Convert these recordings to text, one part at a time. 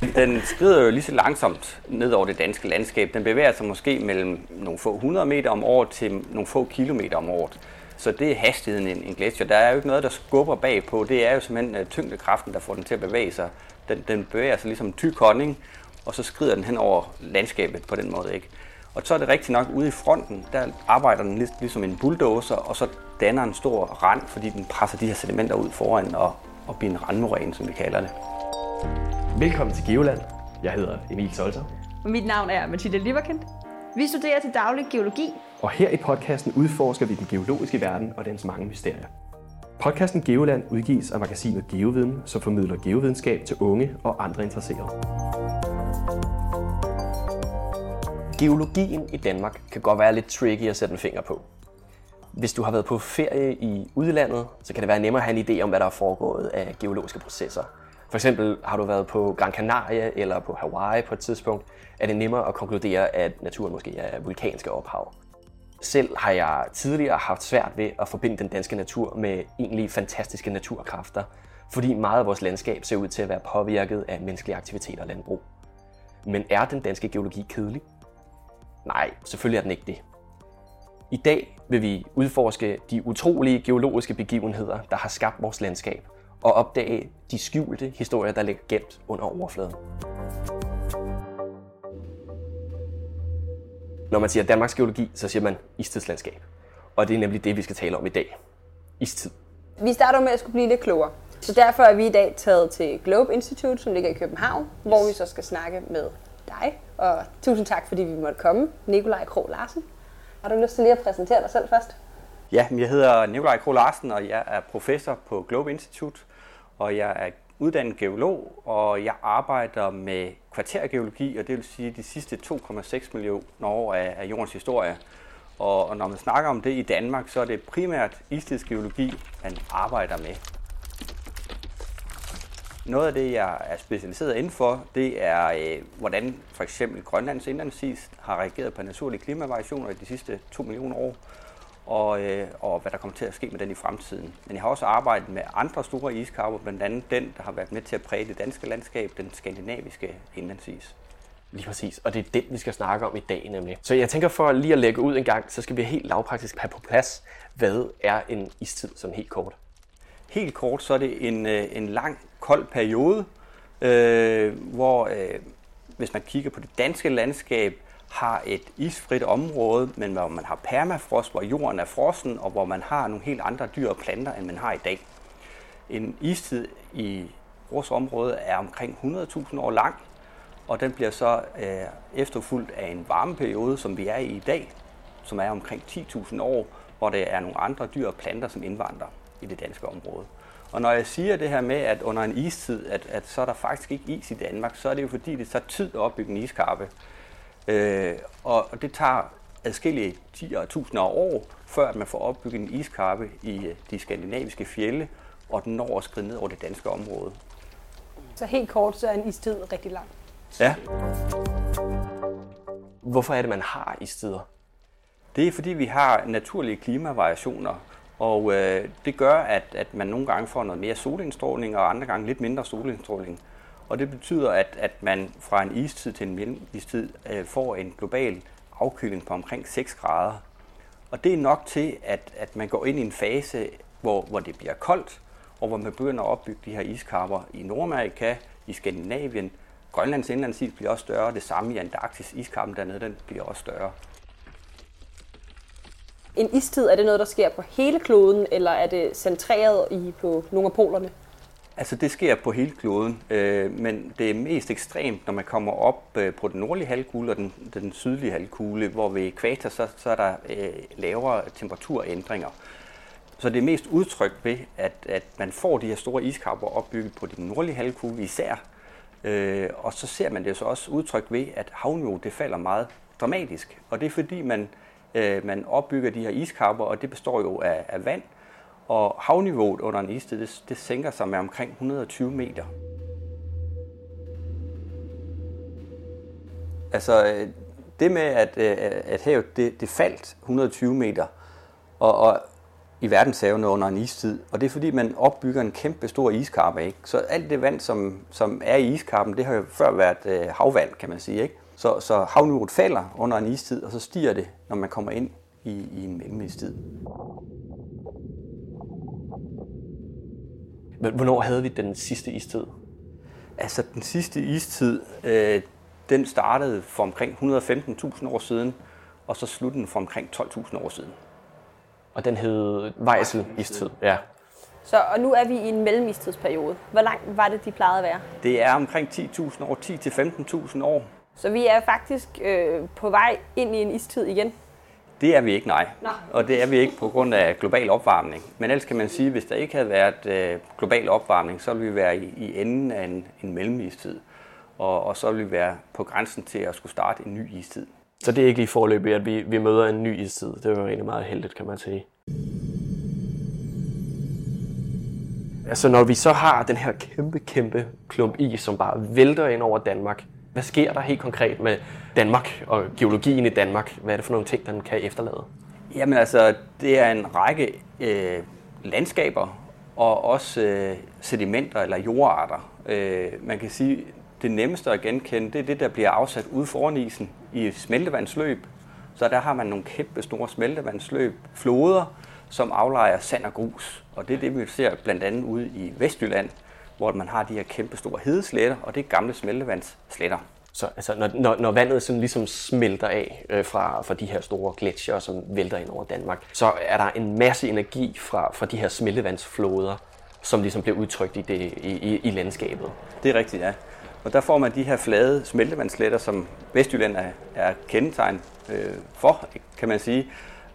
Den skrider jo lige så langsomt ned over det danske landskab. Den bevæger sig måske mellem nogle få hundrede meter om året til nogle få kilometer om året. Så det er hastigheden i en, gletsjer. Der er jo ikke noget, der skubber bagpå. Det er jo simpelthen øh, tyngdekraften, der får den til at bevæge sig. Den, den bevæger sig ligesom en tyk honning, og så skrider den hen over landskabet på den måde. ikke. Og så er det rigtigt nok ude i fronten, der arbejder den lidt ligesom en bulldozer, og så danner en stor rand, fordi den presser de her sedimenter ud foran og, og bliver en randmoræne, som vi kalder det. Velkommen til Geoland. Jeg hedder Emil Solter. Og mit navn er Mathilde Liverkendt. Vi studerer til daglig geologi. Og her i podcasten udforsker vi den geologiske verden og dens mange mysterier. Podcasten Geoland udgives af magasinet Geoviden, som formidler geovidenskab til unge og andre interesserede. Geologien i Danmark kan godt være lidt tricky at sætte en finger på. Hvis du har været på ferie i udlandet, så kan det være nemmere at have en idé om, hvad der er foregået af geologiske processer. For eksempel har du været på Gran Canaria eller på Hawaii på et tidspunkt, er det nemmere at konkludere, at naturen måske er vulkanske ophav. Selv har jeg tidligere haft svært ved at forbinde den danske natur med egentlig fantastiske naturkræfter, fordi meget af vores landskab ser ud til at være påvirket af menneskelige aktiviteter og landbrug. Men er den danske geologi kedelig? Nej, selvfølgelig er den ikke det. I dag vil vi udforske de utrolige geologiske begivenheder, der har skabt vores landskab, og opdage de skjulte historier, der ligger gemt under overfladen. Når man siger Danmarks geologi, så siger man istidslandskab. Og det er nemlig det, vi skal tale om i dag. Istid. Vi starter med at skulle blive lidt klogere. Så derfor er vi i dag taget til Globe Institute, som ligger i København, yes. hvor vi så skal snakke med dig. Og tusind tak, fordi vi måtte komme. Nikolaj Krog Larsen. Har du lyst til lige at præsentere dig selv først? Ja, jeg hedder Nikolaj Krog Larsen, og jeg er professor på Globe Institute. Og jeg er uddannet geolog, og jeg arbejder med kvartergeologi, og det vil sige de sidste 2,6 millioner år af, af jordens historie. Og, og når man snakker om det i Danmark, så er det primært istidsgeologi, man arbejder med. Noget af det, jeg er specialiseret indenfor, det er, øh, hvordan for eksempel Grønlands indlandsis har reageret på naturlige klimavariationer i de sidste 2 millioner år, og, øh, og hvad der kommer til at ske med den i fremtiden. Men jeg har også arbejdet med andre store iskapper, blandt andet den, der har været med til at præge det danske landskab, den skandinaviske indlandsis. Lige præcis, og det er den, vi skal snakke om i dag nemlig. Så jeg tænker for lige at lægge ud en gang, så skal vi helt lavpraktisk have på plads, hvad er en istid som helt kort? Helt kort, så er det en, øh, en lang, kold periode, øh, hvor øh, hvis man kigger på det danske landskab, har et isfrit område, men hvor man har permafrost, hvor jorden er frossen, og hvor man har nogle helt andre dyr og planter, end man har i dag. En istid i vores område er omkring 100.000 år lang, og den bliver så øh, efterfulgt af en varmeperiode, som vi er i i dag, som er omkring 10.000 år, hvor der er nogle andre dyr og planter, som indvandrer i det danske område. Og når jeg siger det her med, at under en istid, at, at så er der faktisk ikke is i Danmark, så er det jo fordi, det tager tid at opbygge en iskappe. Øh, og det tager adskillige 10 og tusinder af år, før at man får opbygget en iskappe i øh, de skandinaviske fjelle, og den når at skride ned over det danske område. Så helt kort, så er en istid rigtig lang. Ja. Hvorfor er det, man har istider? Det er fordi, vi har naturlige klimavariationer, og øh, det gør, at, at man nogle gange får noget mere solindstråling, og andre gange lidt mindre solindstråling. Og det betyder, at, at man fra en istid til en mellemistid øh, får en global afkøling på omkring 6 grader. Og det er nok til, at, at man går ind i en fase, hvor, hvor det bliver koldt, og hvor man begynder at opbygge de her iskapper i Nordamerika, i Skandinavien. Grønlands indlandsis bliver også større, det samme i Antarktis. Iskappen dernede den bliver også større. En istid, er det noget, der sker på hele kloden, eller er det centreret i på nogle af polerne? Altså det sker på hele kloden, øh, men det er mest ekstremt, når man kommer op øh, på den nordlige halvkugle og den, den sydlige halvkugle, hvor ved ekvator så, så er der øh, lavere temperaturændringer. Så det er mest udtrykt ved, at, at man får de her store iskapper opbygget på den nordlige halvkugle især, øh, og så ser man det så også udtrykt ved, at havniveauet det falder meget dramatisk. Og det er fordi, man, øh, man opbygger de her iskapper, og det består jo af, af vand, og havniveauet under en istid, det, det sænker sig med omkring 120 meter. Altså, øh, det med, at, øh, at havet det, det faldt 120 meter, og, og i verdenshavene under en istid, og det er fordi, man opbygger en kæmpe stor iskarpe. Ikke? Så alt det vand, som, som er i iskarpen, det har jo før været øh, havvand, kan man sige. Ikke? Så, så havniveauet falder under en istid, og så stiger det, når man kommer ind i, i en mellemistid. Hvornår havde vi den sidste istid? Altså den sidste istid, øh, den startede for omkring 115.000 år siden, og så sluttede den for omkring 12.000 år siden. Og den hed Vejsel-istid, ja. Så, og nu er vi i en mellemistidsperiode. Hvor lang var det, de plejede at være? Det er omkring 10.000 år, 10-15.000 år. Så vi er faktisk øh, på vej ind i en istid igen. Det er vi ikke, nej. Nå. Og det er vi ikke på grund af global opvarmning. Men ellers kan man sige, at hvis der ikke havde været øh, global opvarmning, så ville vi være i, i enden af en, en mellemistid. Og, og så ville vi være på grænsen til at skulle starte en ny istid. Så det er ikke lige forløbig, at vi, vi møder en ny istid. Det var egentlig meget heldigt, kan man sige. Altså når vi så har den her kæmpe, kæmpe klump is, som bare vælter ind over Danmark, hvad sker der helt konkret med Danmark og geologien i Danmark? Hvad er det for nogle ting, den kan efterlade? Jamen altså, det er en række øh, landskaber og også øh, sedimenter eller jordarter. Øh, man kan sige, det nemmeste at genkende, det er det, der bliver afsat ude foran isen i smeltevandsløb. Så der har man nogle kæmpe store smeltevandsløb, floder, som aflejer sand og grus. Og det er det, vi ser blandt andet ude i Vestjylland, hvor man har de her kæmpe store hedesletter, og det er gamle smeltevandssletter. Så altså, når, når, når vandet sådan ligesom smelter af øh, fra, fra de her store gletsjer, som vælter ind over Danmark, så er der en masse energi fra, fra de her smeltevandsfloder, som ligesom bliver udtrykt i, det, i, i, i landskabet. Det er rigtigt, ja. Og der får man de her flade smeltevandssletter, som Vestjylland er, er kendetegn øh, for, kan man sige.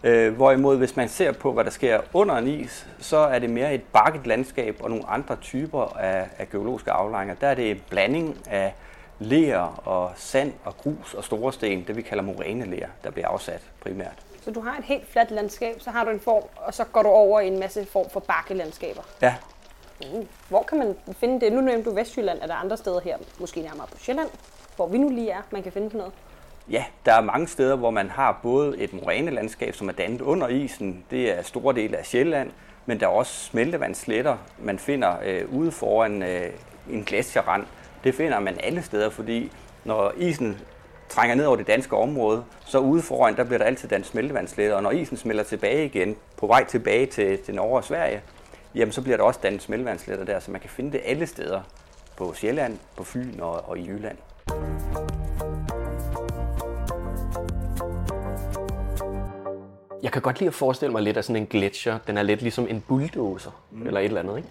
Øh, hvorimod, hvis man ser på, hvad der sker under en is, så er det mere et bakket landskab og nogle andre typer af, af geologiske aflejringer. Der er det en blanding af ler og sand og grus og store sten, det vi kalder moræneler, der bliver afsat primært. Så du har et helt fladt landskab, så har du en form, og så går du over i en masse form for bakkelandskaber. Ja, Mm. Hvor kan man finde det? Nu nævnte du Vestjylland. Er der andre steder her, måske nærmere på Sjælland, hvor vi nu lige er, man kan finde sådan noget? Ja, der er mange steder, hvor man har både et morænelandskab, som er dannet under isen. Det er store dele af Sjælland, men der er også smeltevandsletter, man finder øh, ude foran øh, en gletsjerrand. Det finder man alle steder, fordi når isen trænger ned over det danske område, så ude foran, der bliver der altid dannet smeltevandsletter, og når isen smelter tilbage igen, på vej tilbage til, til Norge og Sverige, jamen så bliver der også dannet smeltevandsletter der, så man kan finde det alle steder. På Sjælland, på Fyn og, og i Jylland. Jeg kan godt lide at forestille mig lidt af sådan en gletscher. Den er lidt ligesom en bulldozer, mm. eller et eller andet, ikke?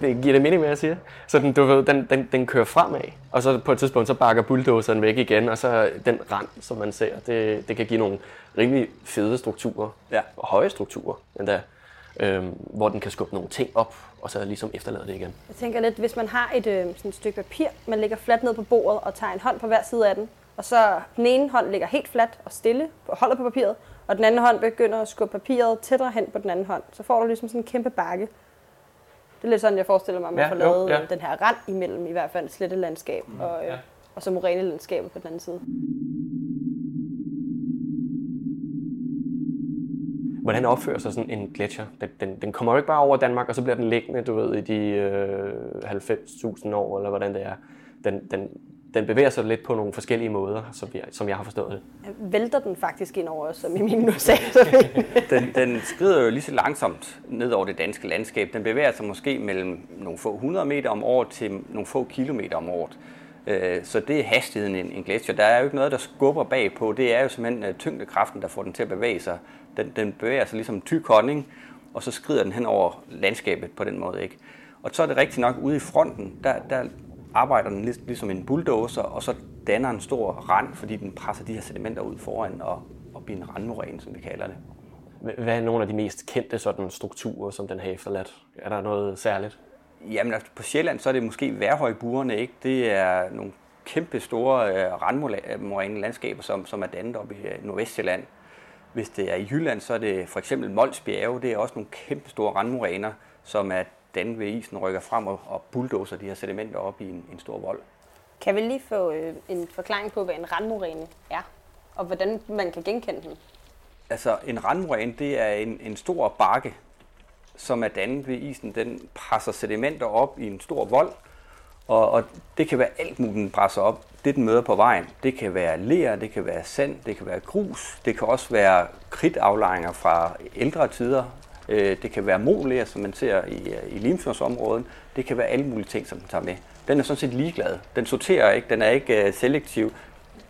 Det giver det mening med, at jeg siger. Så den, du ved, den, den, den kører fremad, og så på et tidspunkt, så bakker bulldozeren væk igen, og så den rand, som man ser, det, det kan give nogle rimelig fede strukturer, Ja. og høje strukturer endda, øhm, hvor den kan skubbe nogle ting op, og så ligesom efterlade det igen. Jeg tænker lidt, hvis man har et, øh, sådan et stykke papir, man lægger fladt ned på bordet og tager en hånd på hver side af den, og så den ene hånd ligger helt fladt og stille og holder på papiret, og den anden hånd begynder at skubbe papiret tættere hen på den anden hånd, så får du ligesom sådan en kæmpe bakke. Det er lidt sådan, jeg forestiller mig, at man Ja, får jo, lavet ja. øh, den her rand imellem, i hvert fald slette landskab og, øh, ja. og så morænelandskabet på den anden side. Hvordan opfører sig sådan en gletsjer? Den, den, den kommer jo ikke bare over Danmark, og så bliver den liggende, du ved, i de øh, 90.000 år, eller hvordan det er. Den, den, den bevæger sig lidt på nogle forskellige måder, som jeg, som jeg har forstået det. Vælter den faktisk ind over os, som Emil nu sagde. Den, den skrider jo lige så langsomt ned over det danske landskab. Den bevæger sig måske mellem nogle få hundrede meter om året til nogle få kilometer om året. Øh, Så det er hastigheden i en, gletsjer. Der er jo ikke noget, der skubber bagpå. Det er jo simpelthen øh, tyngdekraften, der får den til at bevæge sig. Den, den bevæger sig ligesom en tyk honning, og så skrider den hen over landskabet på den måde. ikke. Og så er det rigtigt nok ude i fronten, der, der arbejder den lig- ligesom en bulldozer, og så danner en stor rand, fordi den presser de her sedimenter ud foran og, og bliver en randmoræne, som vi kalder det. Hva- Hvad er nogle af de mest kendte sådan, strukturer, som den har efterladt? Er der noget særligt? Jamen altså, på Sjælland, så er det måske værhøjburerne, ikke? Det er nogle kæmpe store øh, randmoræne landskaber, som, som er dannet op i øh, Nordvestjylland. Hvis det er i Jylland, så er det for eksempel Mols Bjerge. Det er også nogle kæmpe store randmoræner, som er dannet ved isen rykker frem og, og bulldozer de her sedimenter op i en, en stor vold. Kan vi lige få øh, en forklaring på, hvad en randmoræne er, og hvordan man kan genkende den? Altså en randmoræne, det er en, en stor bakke, som er dannet ved isen, den presser sedimenter op i en stor vold, og, og det kan være alt muligt, den presser op. Det, den møder på vejen, det kan være ler, det kan være sand, det kan være grus, det kan også være kridtaflejringer fra ældre tider, øh, det kan være moler, som man ser i, øh, i Limfjordsområdet, det kan være alle mulige ting, som den tager med. Den er sådan set ligeglad. Den sorterer ikke, den er ikke øh, selektiv.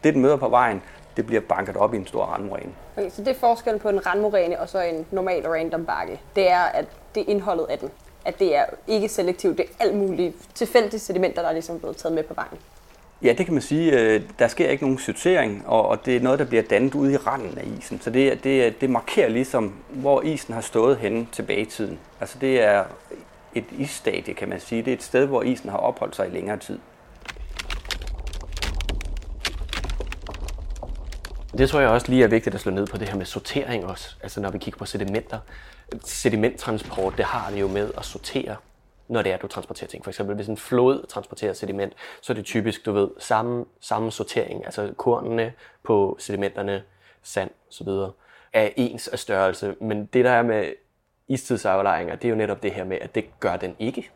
Det, den møder på vejen, det bliver banket op i en stor randmoræne. Okay, så det er forskellen på en randmoræne og så en normal random bakke. Det er, at det er indholdet af den. At det er ikke selektivt, det er alt muligt tilfældige sedimenter, der er ligesom blevet taget med på vejen. Ja, det kan man sige. Øh, der sker ikke nogen sortering, og det er noget, der bliver dannet ude i randen af isen. Så det, det, det markerer ligesom, hvor isen har stået henne tilbage i tiden. Altså det er et isstadie, kan man sige. Det er et sted, hvor isen har opholdt sig i længere tid. Det tror jeg også lige er vigtigt at slå ned på det her med sortering også. Altså når vi kigger på sedimenter. Sedimenttransport, det har det jo med at sortere, når det er, du transporterer ting. For eksempel hvis en flod transporterer sediment, så er det typisk, du ved, samme, samme sortering. Altså kornene på sedimenterne, sand osv. er ens af størrelse. Men det der er med istidsaflejringer, det er jo netop det her med, at det gør den ikke.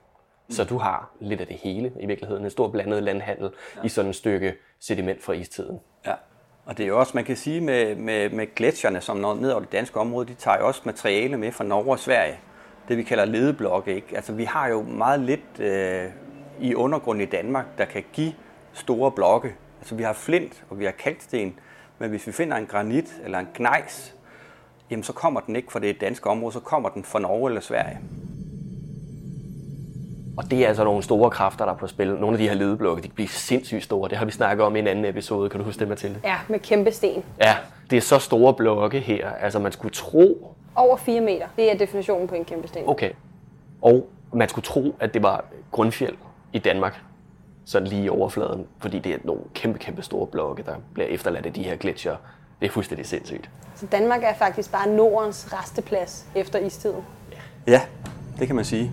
Så du har lidt af det hele i virkeligheden. En stor blandet landhandel ja. i sådan et stykke sediment fra istiden. Ja. Og det er jo også, man kan sige med, med, med gletsjerne, som når ned over det danske område, de tager jo også materiale med fra Norge og Sverige. Det vi kalder ledeblokke. Ikke? Altså vi har jo meget lidt øh, i undergrunden i Danmark, der kan give store blokke. Altså vi har flint, og vi har kalksten, men hvis vi finder en granit eller en gnejs, jamen så kommer den ikke fra det danske område, så kommer den fra Norge eller Sverige. Og det er altså nogle store kræfter, der er på spil. Nogle af de her ledeblokke, de kan blive sindssygt store. Det har vi snakket om i en anden episode. Kan du huske det, Mathilde? Ja, med kæmpe sten. Ja, det er så store blokke her. Altså man skulle tro... Over 4 meter. Det er definitionen på en kæmpe sten. Okay. Og man skulle tro, at det var grundfjeld i Danmark. Sådan lige i overfladen. Fordi det er nogle kæmpe, kæmpe store blokke, der bliver efterladt af de her gletsjer. Det er fuldstændig sindssygt. Så Danmark er faktisk bare Nordens resteplads efter istiden. Ja, det kan man sige.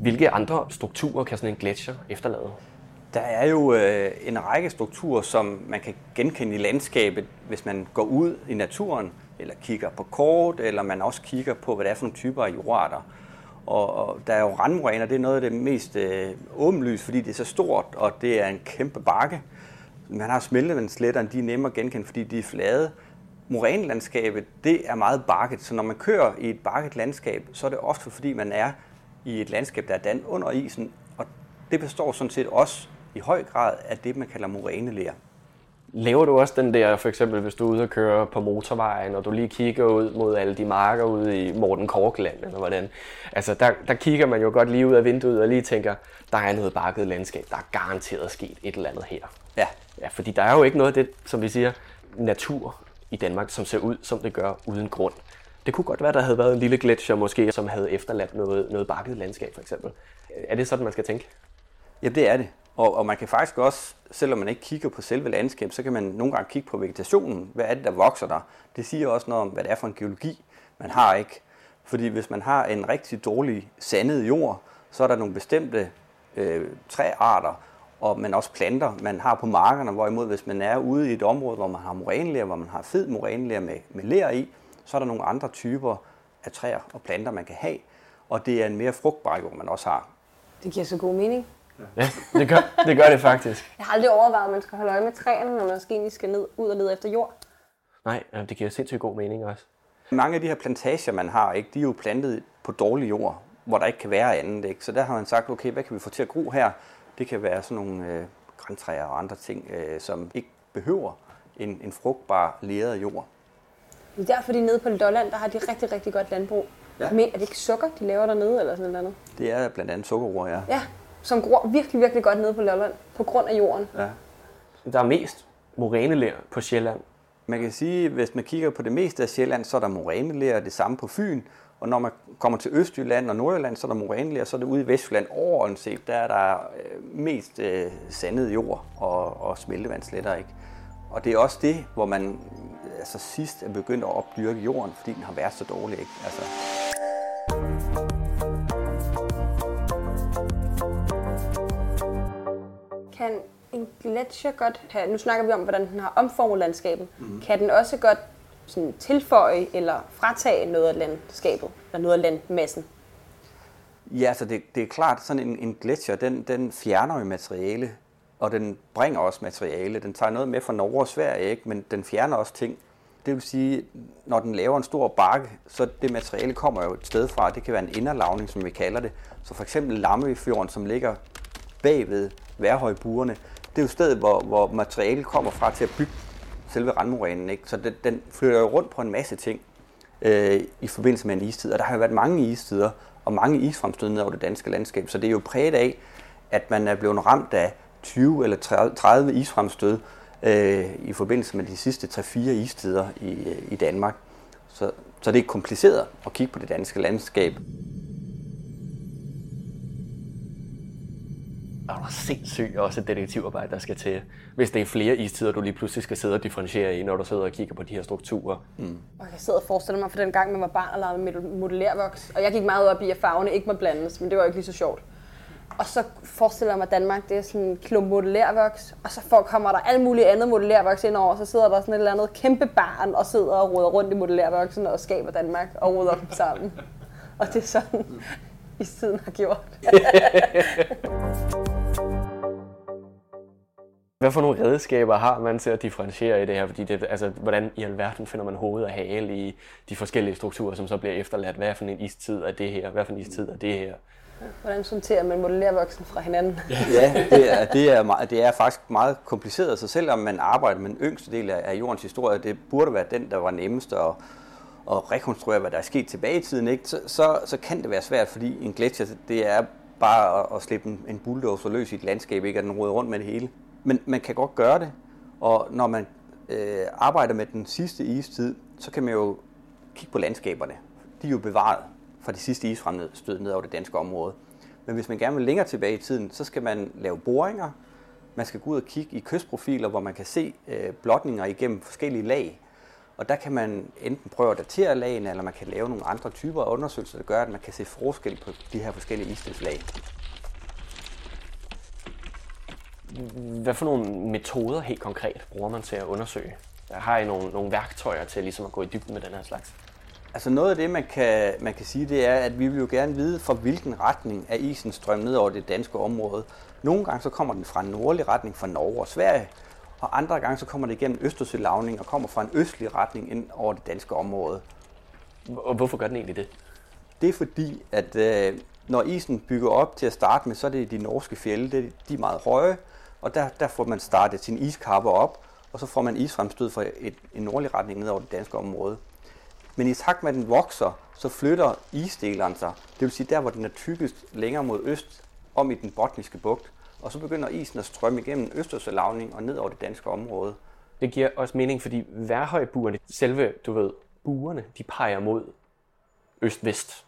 Hvilke andre strukturer kan sådan en gletsjer efterlade? Der er jo øh, en række strukturer, som man kan genkende i landskabet, hvis man går ud i naturen, eller kigger på kort, eller man også kigger på, hvad det er for nogle typer af jordarter. Og, og der er jo randmoræner, det er noget af det mest øh, åbenlyst, fordi det er så stort, og det er en kæmpe bakke. Man har smeltevandsletterne, de er nemmere at genkende, fordi de er flade. Morænelandskabet, det er meget bakket, så når man kører i et bakket landskab, så er det ofte fordi, man er i et landskab, der er dannet under isen, og det består sådan set også i høj grad af det, man kalder moræneler. Laver du også den der, for eksempel hvis du er ude og køre på motorvejen, og du lige kigger ud mod alle de marker ude i Morten Korkland, eller hvordan? Altså, der, der kigger man jo godt lige ud af vinduet og lige tænker, der er noget bakket landskab, der er garanteret sket et eller andet her. Ja. Ja, fordi der er jo ikke noget af det, som vi siger, natur i Danmark, som ser ud, som det gør uden grund. Det kunne godt være, der havde været en lille gletsjer måske, som havde efterladt noget, noget bakket landskab for eksempel. Er det sådan, man skal tænke? Ja, det er det. Og, og man kan faktisk også, selvom man ikke kigger på selve landskabet, så kan man nogle gange kigge på vegetationen. Hvad er det, der vokser der? Det siger også noget om, hvad det er for en geologi, man har ikke. Fordi hvis man har en rigtig dårlig sandet jord, så er der nogle bestemte øh, træarter, og man også planter, man har på markerne, hvorimod hvis man er ude i et område, hvor man har moræneler, hvor man har fed moræneler med, med ler i, så er der nogle andre typer af træer og planter, man kan have. Og det er en mere frugtbar jord, man også har. Det giver så god mening. Ja, det gør det, gør det faktisk. Jeg har aldrig overvejet, at man skal holde øje med træerne, når man måske egentlig skal ned, ud og lede efter jord. Nej, det giver sindssygt god mening også. Mange af de her plantager, man har, ikke, de er jo plantet på dårlig jord, hvor der ikke kan være andet. Ikke? Så der har man sagt, okay, hvad kan vi få til at gro her? Det kan være sådan nogle øh, græntræer og andre ting, øh, som ikke behøver en, en frugtbar leret jord. Det er derfor, de nede på Lolland, der har de rigtig, rigtig godt landbrug. Ja. Men er det ikke sukker, de laver dernede, eller sådan noget? Det er blandt andet sukkerroer, ja. Ja, som gror virkelig, virkelig godt nede på Lolland, på grund af jorden. ja. Der er mest moræneler på Sjælland. Man kan sige, hvis man kigger på det meste af Sjælland, så er der moræneler, det samme på Fyn. Og når man kommer til Østjylland og Nordjylland, så er der moræneler, så er det ude i Vestjylland overordnet set, der er der øh, mest øh, sandet jord og, og smeltevandssletter. Ikke? Og det er også det, hvor man altså, sidst er begyndt at opdyrke jorden, fordi den har været så dårlig. Ikke? Altså, Kan en gletsjer godt have, nu snakker vi om, hvordan den har omformet landskabet, mm. kan den også godt sådan tilføje eller fratage noget af landskabet, eller noget af landmassen? Ja, så det, det er klart, sådan en, en gletsjer, den, den fjerner jo materiale, og den bringer også materiale. Den tager noget med fra Norge og Sverige, ikke? men den fjerner også ting. Det vil sige, når den laver en stor bakke, så det materiale kommer jo et sted fra. Det kan være en inderlavning, som vi kalder det. Så for eksempel Lammøfjorden, som ligger bagved værhøjbuerne, det er jo stedet, hvor, hvor materialet kommer fra til at bygge selve randmorænen. Ikke? Så den, den flytter jo rundt på en masse ting øh, i forbindelse med en istid. Og der har jo været mange istider og mange isfremstød ned over det danske landskab. Så det er jo præget af, at man er blevet ramt af 20 eller 30 isfremstød øh, i forbindelse med de sidste 3-4 istider i, i Danmark. Så, så det er kompliceret at kigge på det danske landskab. Sindssygt også et detektivarbejde, der skal til, hvis det er flere istider, du lige pludselig skal sidde og differentiere i, når du sidder og kigger på de her strukturer. Mm. Og jeg sidder og forestiller mig for den gang, man var barn og lavede med modellervoks, og jeg gik meget op i, at farverne ikke må blandes, men det var jo ikke lige så sjovt. Og så forestiller jeg mig, at Danmark det er sådan en klump modellervoks, og så får, kommer der alt muligt andet modellervoks ind over, så sidder der sådan et eller andet kæmpe barn og sidder og roder rundt i modellervoksen og skaber Danmark og roder dem sammen. Og det er sådan, i tiden har gjort. Hvad for nogle redskaber har man til at differentiere i det her? Fordi det, altså, hvordan i alverden finder man hoved og hale i de forskellige strukturer, som så bliver efterladt? Hvad for en istid er det her? Hvad for en istid er det her? Hvordan sorterer man modellervoksen fra hinanden? ja, det er, det, er meget, det er faktisk meget kompliceret, så selvom man arbejder med den yngste del af jordens historie, det burde være den, der var nemmest at, at rekonstruere, hvad der er sket tilbage i tiden, ikke? Så, så, så kan det være svært, fordi en gletsjer, det er bare at, at slippe en, en bulldozer løs i et landskab, ikke? at den råder rundt med det hele. Men man kan godt gøre det, og når man øh, arbejder med den sidste istid, så kan man jo kigge på landskaberne. De er jo bevaret fra de sidste isfremstød ned over det danske område. Men hvis man gerne vil længere tilbage i tiden, så skal man lave boringer. Man skal gå ud og kigge i kystprofiler, hvor man kan se øh, blotninger igennem forskellige lag. Og der kan man enten prøve at datere lagene, eller man kan lave nogle andre typer af undersøgelser, der gør, at man kan se forskel på de her forskellige isdelslag. Hvad for nogle metoder helt konkret bruger man til at undersøge? Har I nogle, nogle værktøjer til ligesom at gå i dybden med den her slags? Altså noget af det, man kan, man kan sige, det er, at vi vil jo gerne vide, fra hvilken retning er isen strøm ned over det danske område. Nogle gange så kommer den fra en nordlig retning fra Norge og Sverige, og andre gange så kommer det igennem Østersølavning og kommer fra en østlig retning ind over det danske område. Og hvorfor gør den egentlig det? Det er fordi, at øh, når isen bygger op til at starte med, så er det de norske fjelde, det, de er meget høje, og der, der får man startet sin iskapper op, og så får man isfremstød fra et, en nordlig retning ned over det danske område. Men i takt med, at den vokser, så flytter isdeleren sig. Det vil sige, der hvor den er tykkest længere mod øst, om i den botniske bugt. Og så begynder isen at strømme igennem Østersølavning og ned over det danske område. Det giver også mening, fordi værhøjbuerne, selve, du ved, buerne, de peger mod øst-vest.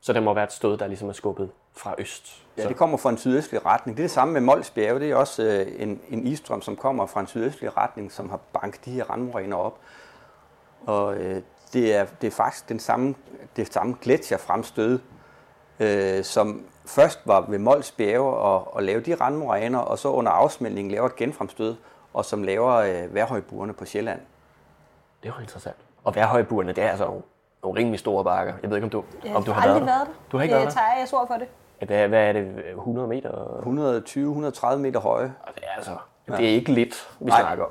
Så der må være et sted, der ligesom er skubbet fra øst. Ja, det kommer fra en sydøstlig retning. Det er det samme med Mols Bjerge. Det er også øh, en, en isstrøm, som kommer fra en sydøstlig retning, som har banket de her randmoræner op. Og øh, det, er, det er faktisk den samme, det samme gletsjerfremstød, øh, som først var ved Mols Bjerge og, og lave de randmoræner, og så under afsmeltningen laver et genfremstød, og som laver øh, værhøjburene på Sjælland. Det er jo interessant. Og værhøjburene, det er altså nogle, rimelig store bakker. Jeg ved ikke, om du, Jeg om du har aldrig været der. været der. Du har ikke det været der? tager jeg for det. Ja, Hvad, hvad er det? 100 meter? 120-130 meter høje. Det er altså, det er ikke lidt, vi Nej. snakker om.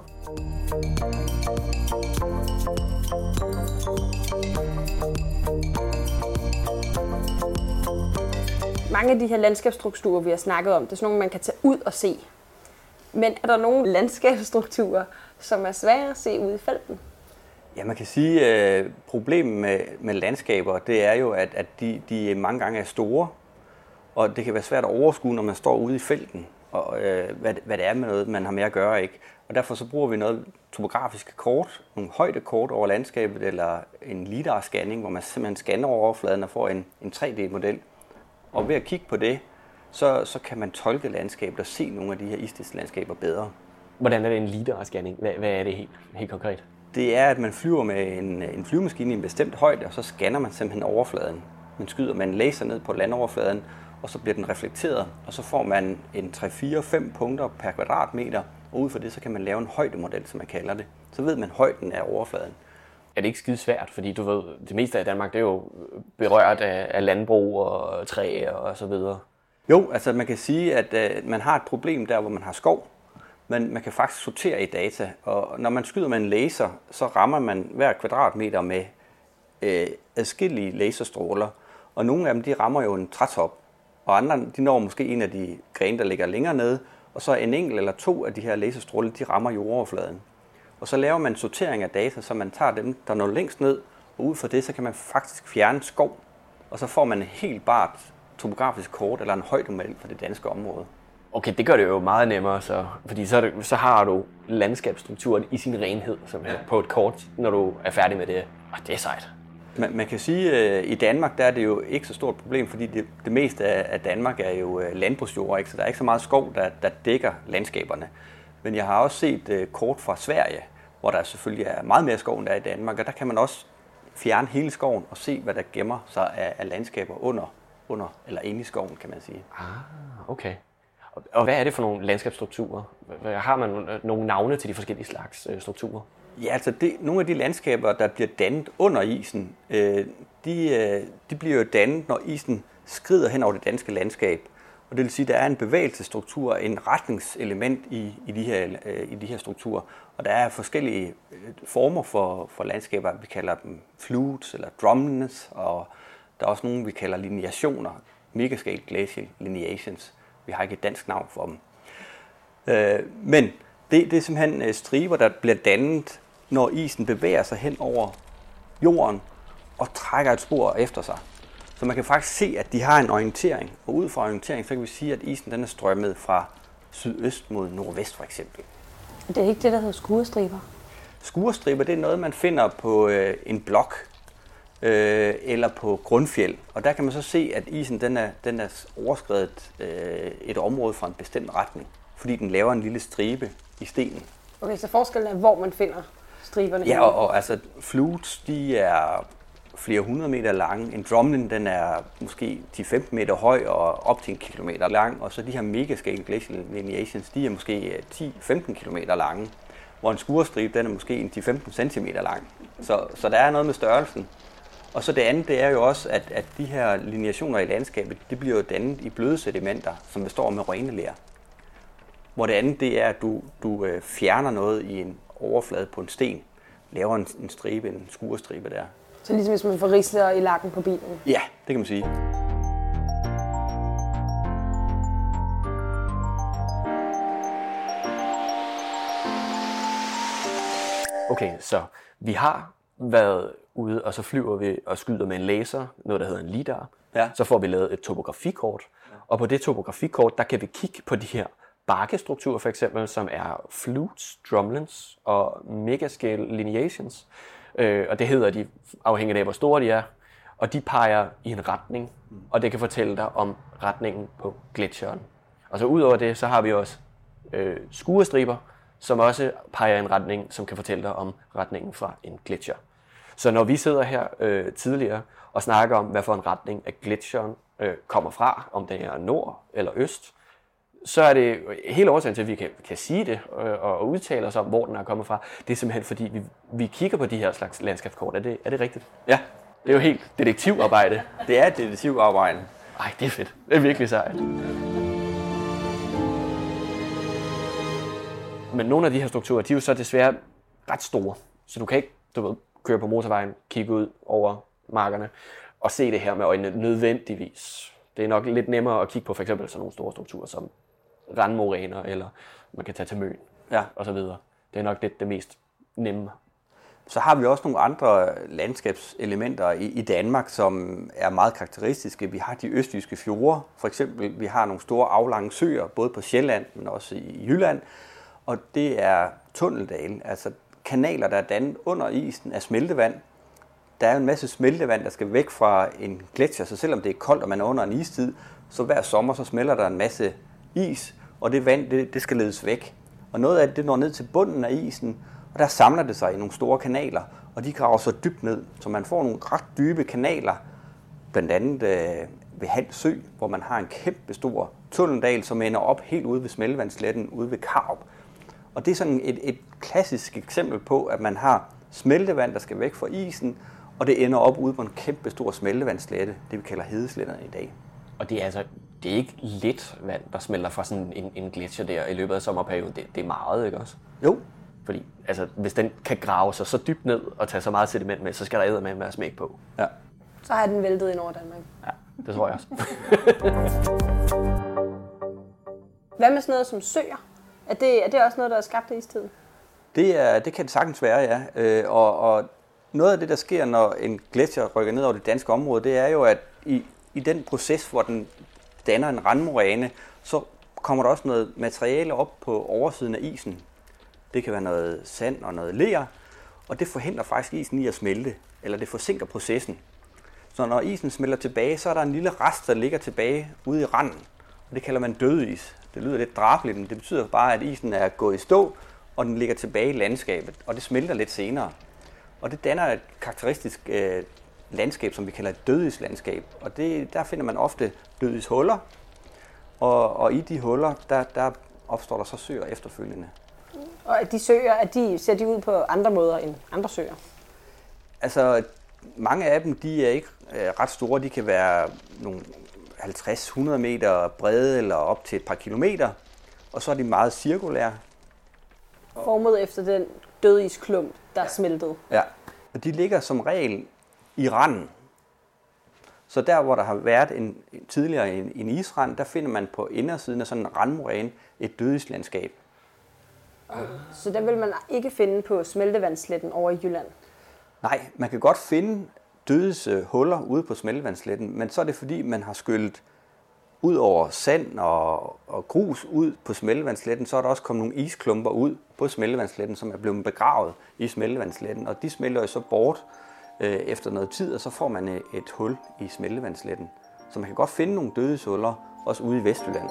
Mange af de her landskabsstrukturer, vi har snakket om, det er sådan nogle, man kan tage ud og se. Men er der nogle landskabsstrukturer, som er svære at se ude i felten? Ja, man kan sige, at øh, problemet med, med landskaber, det er jo, at, at de, de mange gange er store, og det kan være svært at overskue, når man står ude i felten, og øh, hvad, hvad det er med noget, man har med at gøre. ikke. Og derfor så bruger vi noget topografiske kort, nogle højdekort over landskabet, eller en lidar-scanning, hvor man simpelthen scanner over overfladen og får en, en 3D-model. Og ved at kigge på det, så, så kan man tolke landskabet og se nogle af de her istidslandskaber bedre. Hvordan er det en lidar-scanning? Hvad, hvad er det helt, helt konkret? Det er, at man flyver med en, en flyvemaskine i en bestemt højde, og så scanner man simpelthen overfladen. Man skyder med en laser ned på landoverfladen, og så bliver den reflekteret, og så får man en 3-4-5 punkter per kvadratmeter, og ud fra det, så kan man lave en højdemodel, som man kalder det. Så ved man højden af overfladen. er det ikke skide svært? Fordi du ved, det meste af Danmark, det er jo berørt af, af landbrug og træ og så videre. Jo, altså man kan sige, at øh, man har et problem der, hvor man har skov, men man kan faktisk sortere i data, og når man skyder med en laser, så rammer man hver kvadratmeter med øh, adskillige laserstråler, og nogle af dem, de rammer jo en trætop, og andre, de når måske en af de grene, der ligger længere nede, og så en enkelt eller to af de her laserstråler, de rammer jordoverfladen. Og så laver man sortering af data, så man tager dem, der når længst ned, og ud fra det, så kan man faktisk fjerne skov, og så får man et helt bart topografisk kort eller en højdemodel for det danske område. Okay, det gør det jo meget nemmere, så, fordi så, det, så har du landskabsstrukturen i sin renhed ja. på et kort, når du er færdig med det. Og det er sejt. Man, man kan sige, at øh, i Danmark der er det jo ikke så stort problem, fordi det, det meste af Danmark er jo øh, landbrugsjord, ikke? så der er ikke så meget skov, der, der dækker landskaberne. Men jeg har også set uh, kort fra Sverige, hvor der selvfølgelig er meget mere skov, end der er i Danmark, og der kan man også fjerne hele skoven og se, hvad der gemmer sig af, af landskaber under, under eller inde i skoven, kan man sige. Ah, okay. Og hvad er det for nogle landskabsstrukturer? Har man øh, nogle navne til de forskellige slags øh, strukturer? Ja, altså det, nogle af de landskaber, der bliver dannet under isen, øh, de, øh, de bliver jo dannet, når isen skrider hen over det danske landskab. Og det vil sige, at der er en bevægelsesstruktur, en retningselement i, i, de her, øh, i de her strukturer. Og der er forskellige øh, former for, for landskaber. Vi kalder dem flutes eller drumlines, og der er også nogle, vi kalder lineationer, megascale glacial lineations. Vi har ikke et dansk navn for dem. Øh, men det, det er simpelthen øh, striber, der bliver dannet, når isen bevæger sig hen over jorden og trækker et spor efter sig. Så man kan faktisk se, at de har en orientering, og ud fra orientering, så kan vi sige, at isen den er strømmet fra sydøst mod nordvest for eksempel. Det er ikke det, der hedder skurestriber? Skurestriber, det er noget, man finder på øh, en blok øh, eller på grundfjeld. Og der kan man så se, at isen den er, den er overskrevet øh, et område fra en bestemt retning, fordi den laver en lille stribe i stenen. Okay, så forskellen er, hvor man finder striberne? Ja, og, og altså flutes, de er flere hundrede meter lange. En drumlin, den er måske 10-15 meter høj og op til en kilometer lang. Og så de her megascale glacial lineations, de er måske 10-15 øh, km lange. Hvor en skurestribe, den er måske en 10-15 cm lang. Så, så der er noget med størrelsen. Og så det andet, det er jo også, at, at de her lineationer i landskabet, det bliver jo dannet i bløde sedimenter, som består med røgneler. Hvor det andet, det er, at du, du øh, fjerner noget i en overflade på en sten, laver en, en stribe, en skurestribe der. Så ligesom hvis man får risler i lakken på bilen? Ja, det kan man sige. Okay, så vi har været ude, og så flyver vi og skyder med en laser, noget der hedder en LIDAR. Ja. Så får vi lavet et topografikort, ja. og på det topografikort, der kan vi kigge på de her barkestrukturer for eksempel, som er flutes, drumlins og megascale lineations. Øh, og det hedder de afhængigt af, hvor store de er. Og de peger i en retning, og det kan fortælle dig om retningen på gletsjeren. Og så udover det, så har vi også øh, skurestriber, som også peger i en retning, som kan fortælle dig om retningen fra en gletsjer. Så når vi sidder her øh, tidligere og snakker om, hvad for en retning af gletsjeren øh, kommer fra, om det er nord eller øst, så er det hele årsagen til, at vi kan, kan sige det øh, og udtale os om, hvor den er kommet fra. Det er simpelthen fordi, vi, vi kigger på de her slags landskabskort. Er det, er det rigtigt? Ja. Det er jo helt detektivarbejde. Det er et detektivarbejde. Ej, det er fedt. Det er virkelig sejt. Men nogle af de her strukturer, de er jo så desværre ret store. Så du kan ikke du ved, køre på motorvejen, kigge ud over markerne og se det her med øjnene nødvendigvis. Det er nok lidt nemmere at kigge på for eksempel sådan nogle store strukturer som randmoræner, eller man kan tage til Møn, ja. og så videre. Det er nok lidt det mest nemme. Så har vi også nogle andre landskabselementer i, i Danmark, som er meget karakteristiske. Vi har de østjyske fjorde, for eksempel. Vi har nogle store aflange søer, både på Sjælland, men også i Jylland. Og det er tunneldale, altså kanaler, der er dannet under isen af smeltevand. Der er en masse smeltevand, der skal væk fra en gletsjer, så selvom det er koldt, og man er under en istid, så hver sommer så smelter der en masse is, og det vand, det, det skal ledes væk. Og noget af det, det når ned til bunden af isen, og der samler det sig i nogle store kanaler, og de graver så dybt ned, så man får nogle ret dybe kanaler, blandt andet øh, ved Hans Sø, hvor man har en kæmpe stor tunneldal, som ender op helt ude ved smeltevandsletten, ude ved Karup. Og det er sådan et, et klassisk eksempel på, at man har smeltevand, der skal væk fra isen, og det ender op ude på en kæmpe stor smeltevandslette, det vi kalder hedesletterne i dag. Og det er altså det er ikke lidt vand, der smelter fra sådan en, en gletsjer der i løbet af sommerperioden. Det, det er meget, ikke også? Jo, Fordi altså, hvis den kan grave sig så dybt ned og tage så meget sediment med, så skal der med være smæk på. ja. Så har den væltet ind over Danmark. Ja, det tror jeg også. Hvad med sådan noget som søer? Er det, er det også noget, der er skabt i istiden? Det, er, det kan det sagtens være, ja. Øh, og, og noget af det, der sker, når en gletsjer rykker ned over det danske område, det er jo, at i, i den proces, hvor den danner en randmoræne, så kommer der også noget materiale op på oversiden af isen. Det kan være noget sand og noget ler, og det forhindrer faktisk isen i at smelte, eller det forsinker processen. Så når isen smelter tilbage, så er der en lille rest, der ligger tilbage ude i randen. Og det kalder man dødis. Det lyder lidt drabeligt, men det betyder bare, at isen er gået i stå, og den ligger tilbage i landskabet, og det smelter lidt senere. Og det danner et karakteristisk øh, landskab, som vi kalder et dødislandskab. Og det, der finder man ofte dødishuller, og, og i de huller, der, der opstår der så søer efterfølgende. Og at de søer, at de ser de ud på andre måder end andre søer? Altså, mange af dem, de er ikke øh, ret store. De kan være nogle 50-100 meter brede eller op til et par kilometer. Og så er de meget cirkulære. Formet efter den dødisklump, der er smeltet. Ja. Og de ligger som regel i randen. Så der, hvor der har været en, tidligere en, en isrand, der finder man på indersiden af sådan en randmoræne et dødislandskab. Så den vil man ikke finde på smeltevandssletten over i Jylland. Nej, man kan godt finde dødes øh, huller ude på smeltevandsletten, men så er det fordi, man har skyllet ud over sand og, og grus ud på smeltevandsletten, så er der også kommet nogle isklumper ud på smeltevandsletten, som er blevet begravet i smeltevandsletten, og de smelter jo så bort øh, efter noget tid, og så får man øh, et hul i smeltevandsletten. Så man kan godt finde nogle dødeshuller, også ude i Vestjylland.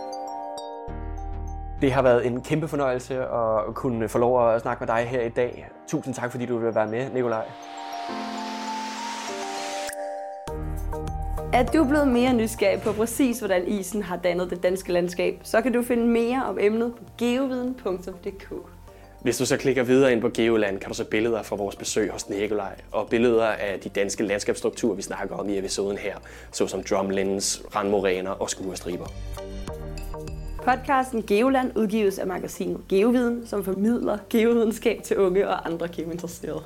Det har været en kæmpe fornøjelse at kunne få lov at snakke med dig her i dag. Tusind tak, fordi du vil være med, Nikolaj. Er du blevet mere nysgerrig på præcis, hvordan isen har dannet det danske landskab, så kan du finde mere om emnet på geoviden.dk. Hvis du så klikker videre ind på Geoland, kan du se billeder fra vores besøg hos Nikolaj, og billeder af de danske landskabsstrukturer, vi snakker om i episoden her, såsom drumlins, randmoræner og skurestriber. Podcasten Geoland udgives af magasinet Geoviden, som formidler geovidenskab til unge og andre geointeresserede.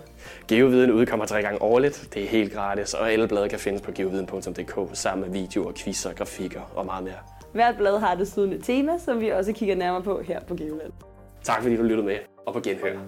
Geoviden udkommer tre gange årligt. Det er helt gratis, og alle blade kan findes på geoviden.dk sammen med videoer, quizzer, grafikker og meget mere. Hvert blad har desuden et tema, som vi også kigger nærmere på her på Geoland. Tak fordi du lyttede med, og på genhør.